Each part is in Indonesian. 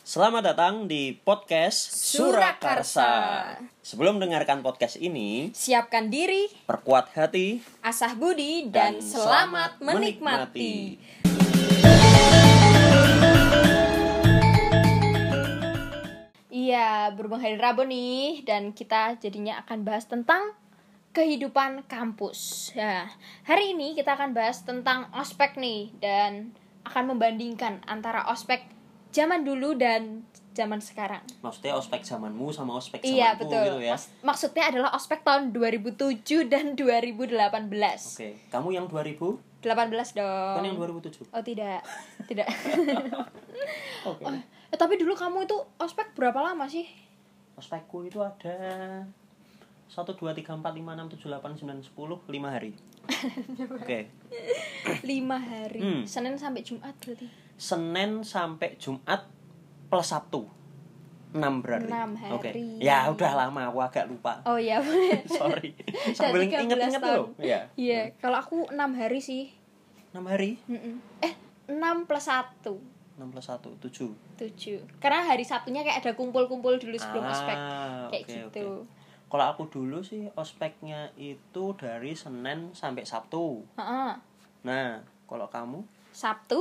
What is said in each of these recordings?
Selamat datang di podcast Surakarsa. Sebelum mendengarkan podcast ini, Siapkan diri, perkuat hati asah budi, dan, selamat menikmati. Iya, berhubung hari Rabu nih, dan kita jadinya akan bahas tentang kehidupan kampus. Ya, hari ini kita akan bahas tentang ospek nih, dan akan membandingkan antara ospek zaman dulu dan zaman sekarang. Maksudnya ospek zamanmu sama ospek zamanku Iya betul. gitu ya. Mas- maksudnya adalah ospek tahun 2007 dan 2018. Oke, kamu yang 2000, 18 dong. kan yang 2007. Oh tidak, tidak. Oke. oh, eh, tapi dulu kamu itu ospek berapa lama sih? Ospekku itu ada 1 2 3 4 5 6 7 8 9 10 5 hari. Oke. 5 hari. Hmm. Senin sampai Jumat berarti. Senin sampai Jumat plus Sabtu. 6 berarti. Enam Oke. hari. Ya udah lama aku agak lupa. Oh iya. Sorry. Sambil 13 inget-inget loh. Iya. Iya, kalau aku 6 hari sih. 6 hari. Mm-mm. Eh, 6 plus 1. 6 plus 1 7. 7. Karena hari Sabtunya kayak ada kumpul-kumpul dulu sebelum Ah, ospek. Kayak oke, gitu. oke. Kalau aku dulu sih ospeknya itu dari Senin sampai Sabtu. Heeh. Nah, kalau kamu? Sabtu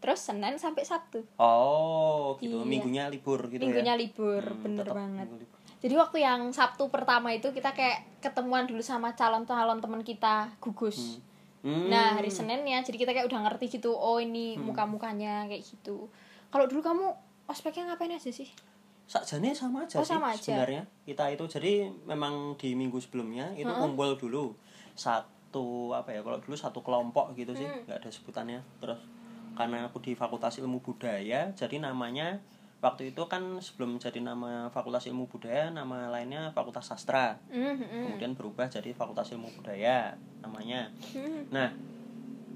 terus Senin sampai Sabtu. Oh, gitu. Iya. Minggunya libur gitu Minggunya ya. libur, Hmm, bener tetap banget. libur. Jadi waktu yang Sabtu pertama itu kita kayak ketemuan dulu sama calon-calon teman kita gugus. Hmm. Nah hari Seninnya jadi kita kayak udah ngerti gitu. Oh ini muka-mukanya kayak gitu. Kalau dulu kamu ospeknya ngapain aja sih? Sakjane sama aja Oh, sih sama aja. sebenarnya. Kita itu jadi memang di minggu sebelumnya itu kumpul dulu satu apa ya kalau dulu satu kelompok gitu sih Hmm. nggak ada sebutannya terus karena aku di Fakultas Ilmu Budaya jadi namanya waktu itu kan sebelum jadi nama Fakultas Ilmu Budaya nama lainnya Fakultas Sastra Hmm, hmm, kemudian berubah jadi Fakultas Ilmu Budaya namanya hmm. nah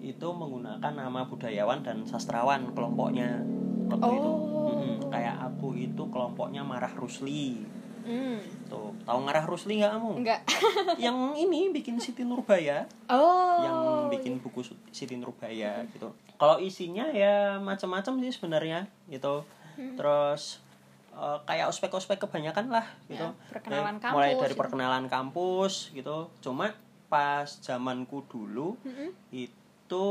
itu menggunakan nama budayawan dan sastrawan kelompoknya waktu itu Oh. Mm-mm. kayak aku itu kelompoknya Marah Rusli Hmm. Tuh tahu Marah Rusli nggak kamu Enggak. yang ini bikin Siti Nurbaya Oh. yang bikin buku Siti Nurbaya gitu kalau isinya ya macam-macam sih sebenarnya gitu Hmm. terus eh, kayak ospek-ospek kebanyakan lah gitu Ya, perkenalan Dari- mulai kampus dari gitu. perkenalan kampus gitu cuma pas zamanku dulu Mm-mm. itu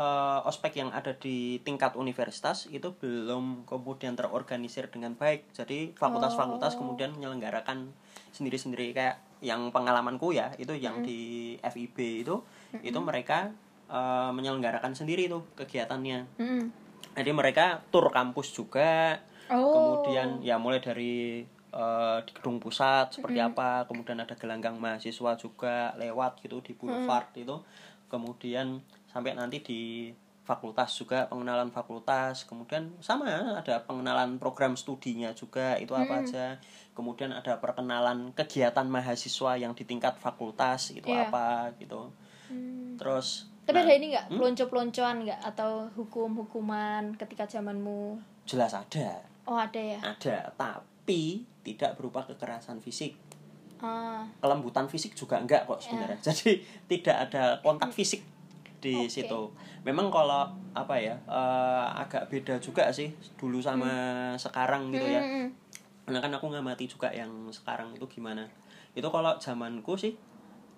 eh, ospek yang ada di tingkat universitas itu belum kemudian terorganisir dengan baik. Jadi fakultas-fakultas Oh. kemudian menyelenggarakan sendiri-sendiri. Kayak yang pengalamanku ya itu yang di FIB itu itu mereka eh, menyelenggarakan sendiri tuh kegiatannya. Hmm. jadi mereka tur kampus juga. Oh. kemudian ya mulai dari eh, di gedung pusat seperti apa kemudian ada gelanggang mahasiswa juga lewat gitu di boulevard itu. Kemudian sampai nanti di fakultas juga pengenalan fakultas. Kemudian sama ada pengenalan program studinya juga itu apa aja. Kemudian ada perkenalan kegiatan mahasiswa yang di tingkat fakultas itu Iya. apa gitu. Hmm. terus Tapi nah, ada ini nggak? pelonco-peloncoan nggak? Atau hukum-hukuman ketika zamanmu? jelas ada. Oh ada ya. ada tapi tidak berupa kekerasan fisik. Ah. kelembutan fisik juga enggak kok sebenarnya. Jadi tidak ada kontak fisik di Oke. situ memang kalau apa ya eh, agak beda juga sih dulu sama sekarang gitu ya Hmm. karena kan aku ngamati juga yang sekarang itu gimana itu kalau zamanku sih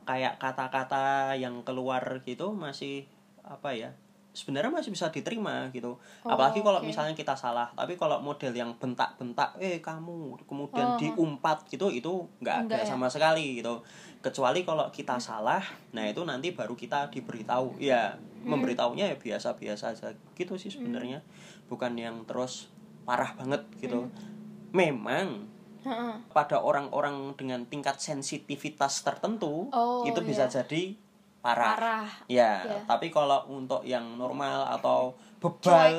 kayak kata-kata yang keluar gitu masih apa ya sebenarnya masih bisa diterima gitu apalagi kalau oke. misalnya kita salah tapi kalau model yang bentak-bentak eh kamu kemudian Oh. diumpat gitu itu nggak ada ya? sama sekali gitu kecuali kalau kita salah nah itu nanti baru kita diberitahu ya Hmm. memberitahunya ya biasa-biasa aja gitu sih sebenarnya bukan yang terus parah banget gitu Hmm. memang pada orang-orang dengan tingkat sensitivitas tertentu Oh, itu bisa iya. jadi parah. Parah. Ya, Iya. tapi kalau untuk yang normal atau bebal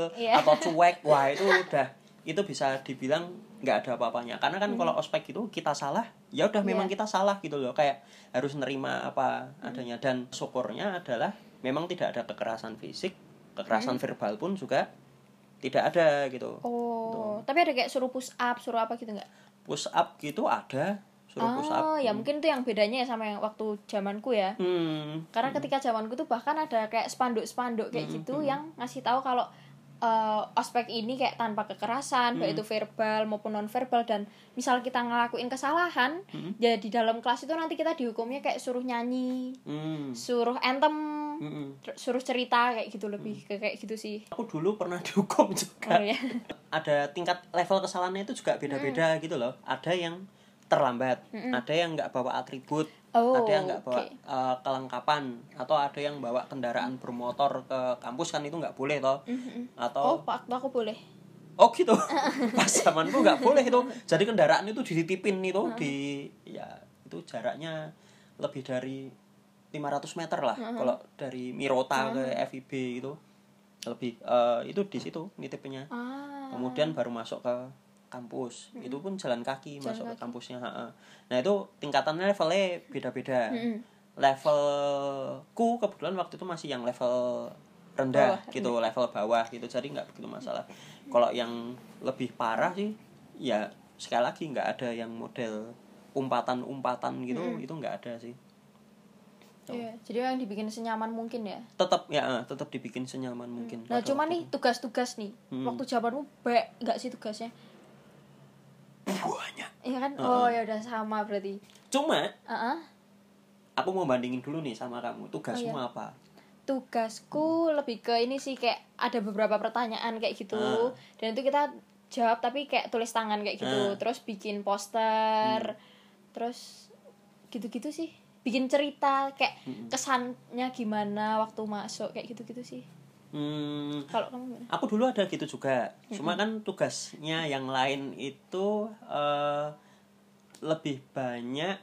Cuek, iya. atau cuek, wah itu udah itu bisa dibilang nggak ada apa-apanya. Karena kan kalau ospek itu kita salah, ya udah memang Hmm. Iya. kita salah gitu loh. Kayak harus nerima apa adanya dan syukurnya adalah memang tidak ada kekerasan fisik, kekerasan verbal pun juga tidak ada gitu. Hmm. Oh, tapi ada kayak suruh push up, suruh apa gitu nggak? Push up gitu ada, suruh push up. Oh, ya mungkin itu yang bedanya ya sama yang waktu zamanku ya. Hmm. Karena ketika zamanku tuh bahkan ada kayak spanduk-spanduk kayak gitu yang ngasih tahu kalau eh, ospek ini kayak tanpa kekerasan baik itu verbal maupun non verbal dan misal kita ngelakuin kesalahan ya di dalam kelas itu nanti kita dihukumnya kayak suruh nyanyi Hmm. suruh anthem ter- suruh cerita kayak gitu lebih ke kayak gitu sih Aku dulu pernah dihukum juga. oh ya Ada tingkat level kesalahannya itu juga beda-beda gitu loh. Ada yang terlambat, ada yang nggak bawa atribut, Oh, ada yang nggak bawa oke. eh, kelengkapan, atau ada yang bawa kendaraan bermotor ke kampus kan itu nggak boleh toh. oh Atau waktu aku boleh? Oh gitu. Pas zamanku nggak boleh itu. Jadi kendaraan itu dititipin itu di ya itu jaraknya lebih dari 500 meter lah. Kalau dari Mirota ke FIB itu lebih eh, itu di situ nitipnya ah. Kemudian baru masuk ke kampus. Itu pun jalan kaki masuk ke kampusnya ha-ha. nah itu tingkatannya levelnya beda-beda. Levelku kebetulan waktu itu masih yang level rendah gitu level bawah gitu jadi nggak begitu masalah. Kalau yang lebih parah sih ya sekali lagi nggak ada yang model umpatan-umpatan gitu itu nggak ada sih. Iya, jadi yang dibikin senyaman mungkin ya. tetap ya eh, tetap dibikin senyaman mungkin Nah, pada cuma waktu nih tugas-tugas nih. Hmm. Waktu zamanmu baik nggak sih tugasnya? Banyak Iya kan? Oh, ya udah sama berarti. cuma Heeh. aku mau bandingin dulu nih sama kamu tugasmu Oh, iya. apa Tugasku lebih ke ini sih kayak ada beberapa pertanyaan kayak gitu. Ah. Dan itu kita jawab tapi kayak tulis tangan kayak gitu. Ah. Terus bikin poster. Terus gitu-gitu sih. Bikin cerita kayak kesannya gimana waktu masuk kayak gitu-gitu sih. Hmm, Kalau kamu gimana? aku dulu ada gitu juga. Cuma kan tugasnya yang lain itu eh, lebih banyak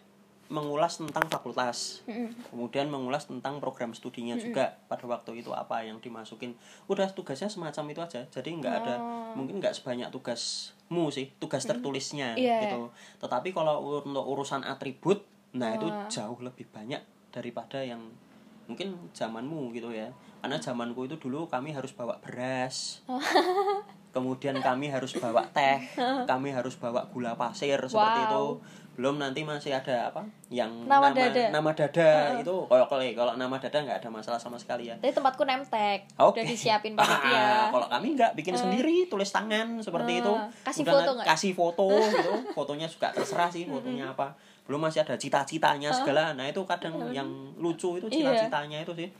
mengulas tentang fakultas. Kemudian mengulas tentang program studinya juga pada waktu itu apa yang dimasukin. Udah tugasnya semacam itu aja. Jadi nggak ada mungkin nggak sebanyak tugasmu sih tugas tertulisnya Iya. gitu. tetapi kalau untuk urusan atribut nah itu jauh lebih banyak daripada yang mungkin zamanmu gitu ya karena zamanku itu dulu kami harus bawa beras kemudian kami harus bawa teh kami harus bawa gula pasir seperti Wow. itu belum nanti masih ada apa yang Nama dada. nama dada itu kalau kalau kalau nama dada nggak ada masalah sama sekali ya Tapi tempatku nemtek. Oke. Udah disiapin Ah, panitia. kalau kami nggak bikin sendiri, tulis tangan seperti Ah, itu. kasih Udah foto nggak? Kasih foto gitu. Fotonya juga terserah sih fotonya apa. Belum masih ada cita-citanya segala. Nah, itu kadang yang lucu itu. Iya. cita-citanya itu sih.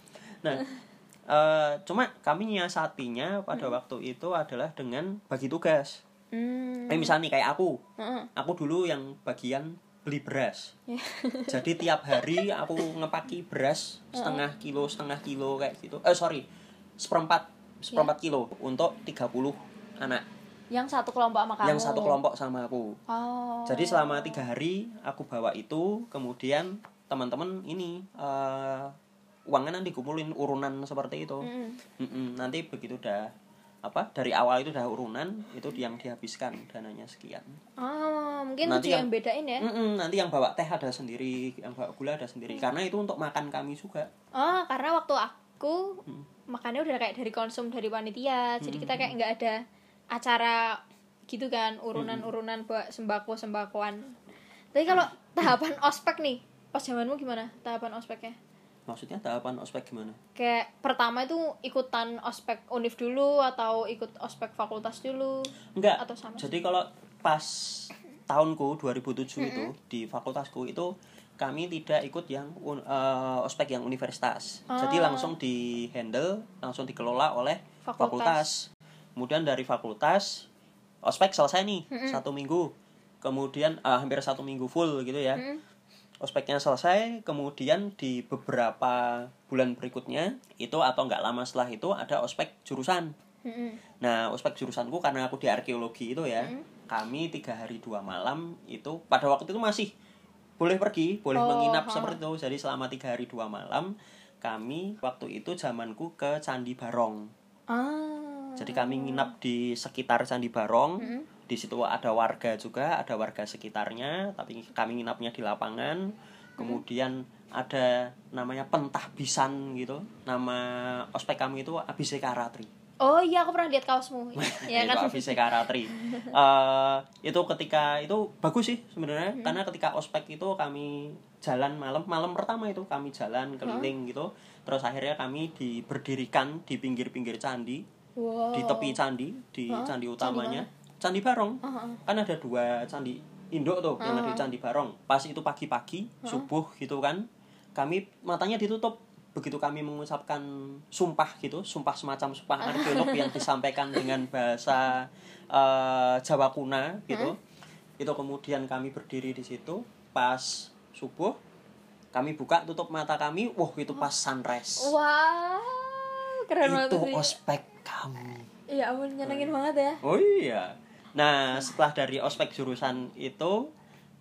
Nah, eh, cuma kami nyiasatinya pada waktu itu adalah dengan bagi tugas. Hmm. Eh, misalnya nih kayak aku. Heeh. Aku dulu yang bagian beli beras. Iya. Jadi tiap hari aku ngepaki beras setengah kilo, setengah kilo kayak gitu. Eh sorry, seperempat, seperempat Iya. kilo untuk 30 anak. Yang satu kelompok sama kamu. Yang satu kelompok sama aku. Oh. Jadi selama tiga hari aku bawa itu, kemudian teman-teman ini eh uangnya nanti kumpulin urunan seperti itu. Mm. Mm-mm, nanti begitu udah apa dari awal itu udah urunan itu yang dihabiskan dananya sekian. Oh, mungkin Nanti yang- yang bedain ya. Mm-mm, nanti yang bawa teh ada sendiri, yang bawa gula ada sendiri. Karena itu untuk makan kami juga. Oh, karena waktu aku makannya udah kayak dari konsum dari panitia. Jadi kita kayak nggak ada acara gitu kan, urunan-urunan buat sembako-sembakoan. Tapi kalau tahapan ospek nih, pas zamanmu gimana tahapan ospeknya? Maksudnya tahapan ospek gimana? Kayak pertama itu ikutan ospek univ dulu atau ikut ospek fakultas dulu? Enggak. Atau sama? Jadi kalau pas tahunku 2007 itu di fakultasku itu kami tidak ikut yang eh, ospek yang universitas. Jadi langsung di handle, langsung dikelola oleh Fakultas. fakultas. Kemudian dari fakultas ospek selesai nih satu minggu. Kemudian eh, hampir satu minggu full gitu ya. Ospeknya selesai, kemudian di beberapa bulan berikutnya itu atau nggak lama setelah itu ada ospek jurusan. Mm-mm. Nah, ospek jurusanku karena aku di arkeologi itu ya, kami tiga hari dua malam itu pada waktu itu masih boleh pergi, boleh Oh, menginap ha. seperti itu. Jadi selama tiga hari dua malam kami waktu itu zamanku ke Candi Barong. Ah. Jadi kami nginap di sekitar Candi Barong. Di situ ada warga juga, ada warga sekitarnya, tapi kami nginapnya di lapangan. Kemudian ada namanya pentahbisan gitu. Nama ospek kami itu Abiseka Ratri. Oh iya, aku pernah lihat kaosmu. ya itu kan? Abiseka Ratri. Eh, itu ketika itu bagus sih sebenarnya karena ketika ospek itu kami jalan malam malam pertama itu kami jalan keliling gitu terus akhirnya kami diberdirikan di pinggir-pinggir candi Wow. di tepi candi di Hah? candi Candi utamanya. candi Barong. Ah, ah. kan ada dua candi induk tuh yang ada di candi Barong. Pas itu pagi-pagi subuh gitu kan kami matanya ditutup. Begitu kami mengucapkan sumpah gitu sumpah semacam sumpah arkeolog yang disampaikan dengan bahasa eh, Jawa kuna gitu. Itu kemudian kami berdiri di situ. Pas subuh kami buka tutup mata kami. Wah itu pas sunrise. Wow, keren banget itu ospek kami Iya ampun, nyenengin banget ya. Oh iya. Nah, setelah dari ospek jurusan itu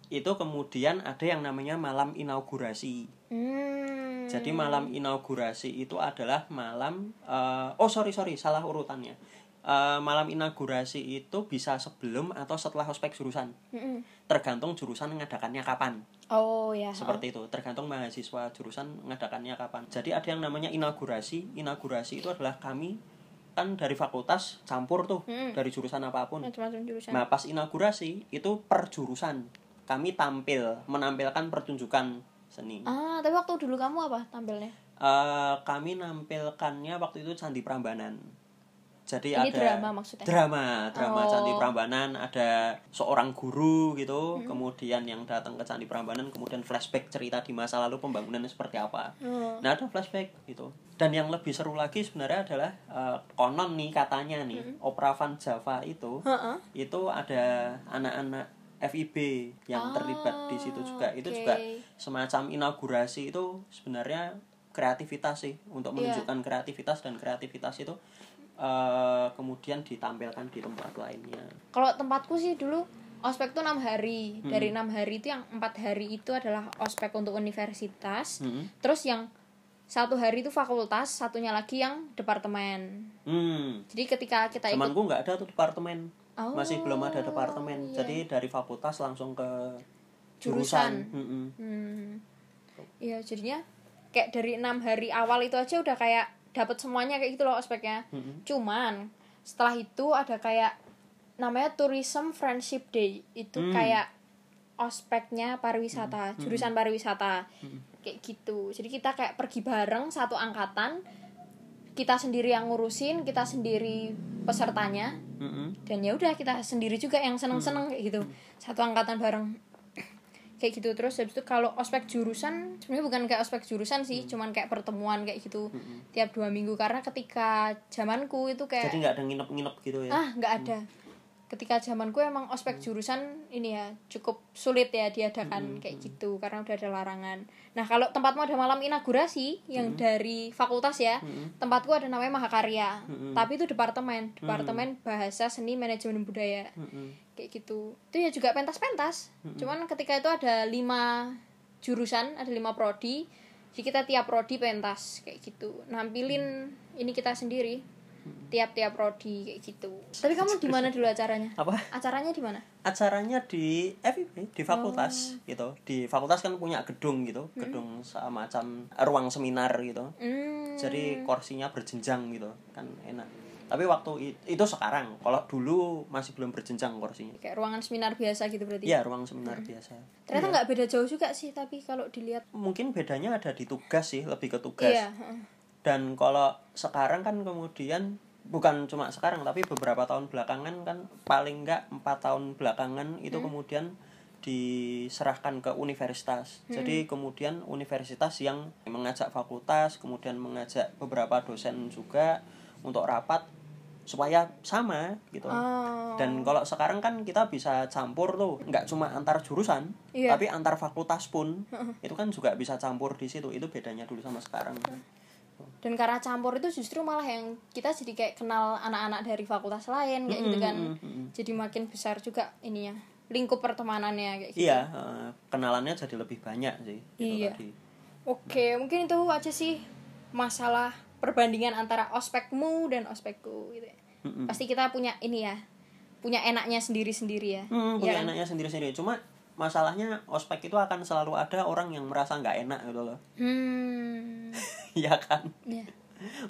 itu kemudian ada yang namanya malam inaugurasi. Hmm. Jadi malam inaugurasi itu adalah malam eh, oh sorry sorry salah urutannya. Eh, malam inaugurasi itu bisa sebelum atau setelah ospek jurusan. Mm-mm. Tergantung jurusan mengadakannya kapan. Oh ya. Seperti itu, tergantung mahasiswa jurusan mengadakannya kapan. Jadi ada yang namanya inaugurasi. Inaugurasi itu adalah kami kan dari fakultas campur tuh Mm. dari jurusan apa pun. Macam-macam jurusan. Nah, pas inaugurasi itu per jurusan. Kami tampil, menampilkan pertunjukan seni. Ah, tapi waktu dulu kamu apa tampilnya? Eh, kami nampilkannya waktu itu Candi Prambanan. Jadi Ini ada drama maksudnya? Drama, drama Oh. Candi Prambanan ada seorang guru gitu, kemudian yang datang ke Candi Prambanan kemudian flashback cerita di masa lalu pembangunannya seperti apa. Oh. Nah, ada flashback gitu. Dan yang lebih seru lagi sebenarnya adalah eh, konon nih katanya nih, Opera Van Java itu itu ada anak-anak FIB yang Ah, terlibat di situ juga itu juga semacam inaugurasi itu sebenarnya kreativitas sih untuk Iya. menunjukkan kreativitas dan kreativitas itu eh, kemudian ditampilkan di tempat lainnya Kalau tempatku sih dulu ospek tuh enam hari. Dari enam hari itu yang empat hari itu adalah ospek untuk universitas. Hmm. Terus yang satu hari itu fakultas, satunya lagi yang departemen. hmm. Jadi ketika kita ikut temanku nggak ada tuh departemen Oh, masih belum ada departemen iya. jadi dari fakultas langsung ke Jurusan. jurusan, Mm-mm. Hmm. Iya, jadinya kayak dari enam hari awal itu aja udah kayak dapat semuanya kayak gitu loh ospeknya. Mm-mm. Cuman setelah itu ada kayak namanya Tourism Friendship Day. Itu Hmm. kayak ospeknya pariwisata, jurusan pariwisata. Hmm. Kayak gitu. Jadi kita kayak pergi bareng satu angkatan. Kita sendiri yang ngurusin, kita sendiri pesertanya Mm-mm. dan ya udah kita sendiri juga yang seneng-seneng kayak gitu satu angkatan bareng kayak gitu terus habis itu kalau ospek jurusan sebenarnya bukan kayak ospek jurusan sih cuman kayak pertemuan kayak gitu tiap dua minggu. Karena ketika zamanku itu jadi kayak nggak ada nginep-nginep gitu ya? Ah nggak ada ketika zamanku emang ospek jurusan ini ya cukup sulit ya diadakan kayak gitu karena udah ada larangan. Nah kalau tempatmu ada malam inaugurasi yang dari fakultas ya tempatku ada namanya Mahakarya tapi itu departemen departemen bahasa seni manajemen budaya. Mm-mm. kayak gitu. Itu ya juga pentas-pentas cuman ketika itu ada lima jurusan ada lima prodi jadi kita tiap prodi pentas kayak gitu. Nampilin ini kita sendiri tiap-tiap prodi kayak gitu. Tapi kamu di mana dulu acaranya? Apa? Acaranya di mana? Acaranya di FIP di fakultas gitu. Di fakultas kan punya gedung gitu gedung semacam ruang seminar gitu. Hmm, jadi kursinya berjenjang gitu kan enak. Tapi waktu i- itu sekarang kalau dulu masih belum berjenjang kursinya. Kayak ruangan seminar biasa gitu berarti? Iya ruang seminar biasa. Ternyata nggak beda jauh juga sih tapi kalau dilihat mungkin bedanya ada di tugas sih lebih ke tugas. Iya heeh. Dan kalau sekarang kan kemudian bukan cuma sekarang tapi beberapa tahun belakangan kan paling enggak empat tahun belakangan itu kemudian diserahkan ke universitas. Jadi kemudian universitas yang mengajak fakultas kemudian mengajak beberapa dosen juga untuk rapat supaya sama gitu. Oh. Dan kalau sekarang kan kita bisa campur tuh nggak cuma antar jurusan Iya. tapi antar fakultas pun itu kan juga bisa campur di situ. Itu bedanya dulu sama sekarang dan karena campur itu justru malah yang kita jadi kayak kenal anak-anak dari fakultas lain kayak gitu kan mm, mm, mm. jadi makin besar juga ininya lingkup pertemanannya kayak gitu Iya, eh, kenalannya jadi lebih banyak sih. Itu Iya. oke mungkin itu aja sih masalah perbandingan antara ospekmu dan ospekku gitu ya. Mm-mm. pasti kita punya ini ya punya enaknya sendiri-sendiri ya Hmm, Iya punya kan? enaknya sendiri-sendiri. Cuma masalahnya ospek itu akan selalu ada orang yang merasa nggak enak gitu loh. hmm Iya kan? ya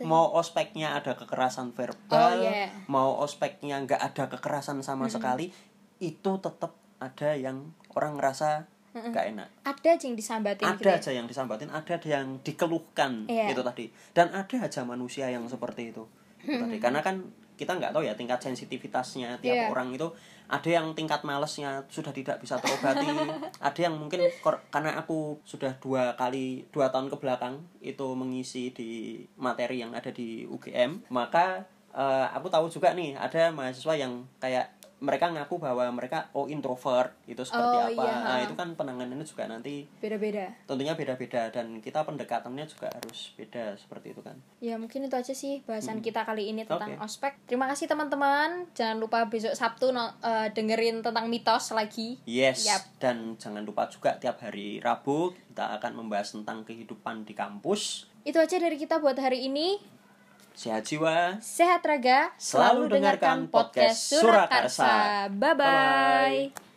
Mau ospeknya ada kekerasan verbal, Oh, iya. mau ospeknya nggak ada kekerasan sama sekali, itu tetap ada yang orang ngerasa nggak enak. ada aja yang disambatin ada gitu ya. aja yang disambatin ada ada yang dikeluhkan Iya. itu tadi dan ada aja manusia yang seperti itu Itu tadi. karena kan kita nggak tahu ya tingkat sensitivitasnya tiap Iya. orang itu ada yang tingkat malesnya sudah tidak bisa terobati ada yang mungkin karena aku sudah dua kali dua tahun ke belakang itu mengisi di materi yang ada di UGM maka eh, aku tahu juga nih ada mahasiswa yang kayak mereka ngaku bahwa mereka oh introvert itu seperti Oh, apa iya. nah itu kan penanganannya juga nanti beda-beda tentunya beda-beda dan kita pendekatannya juga harus beda seperti itu kan ya mungkin itu aja sih bahasan kita kali ini tentang Oke. ospek terima kasih teman-teman jangan lupa besok sabtu no- eh, dengerin tentang mitos lagi Yes, Yap. dan jangan lupa juga tiap hari Rabu kita akan membahas tentang kehidupan di kampus. itu aja dari kita buat hari ini Sehat jiwa, sehat raga Selalu dengarkan podcast Surakarsa. bye bye Bye-bye.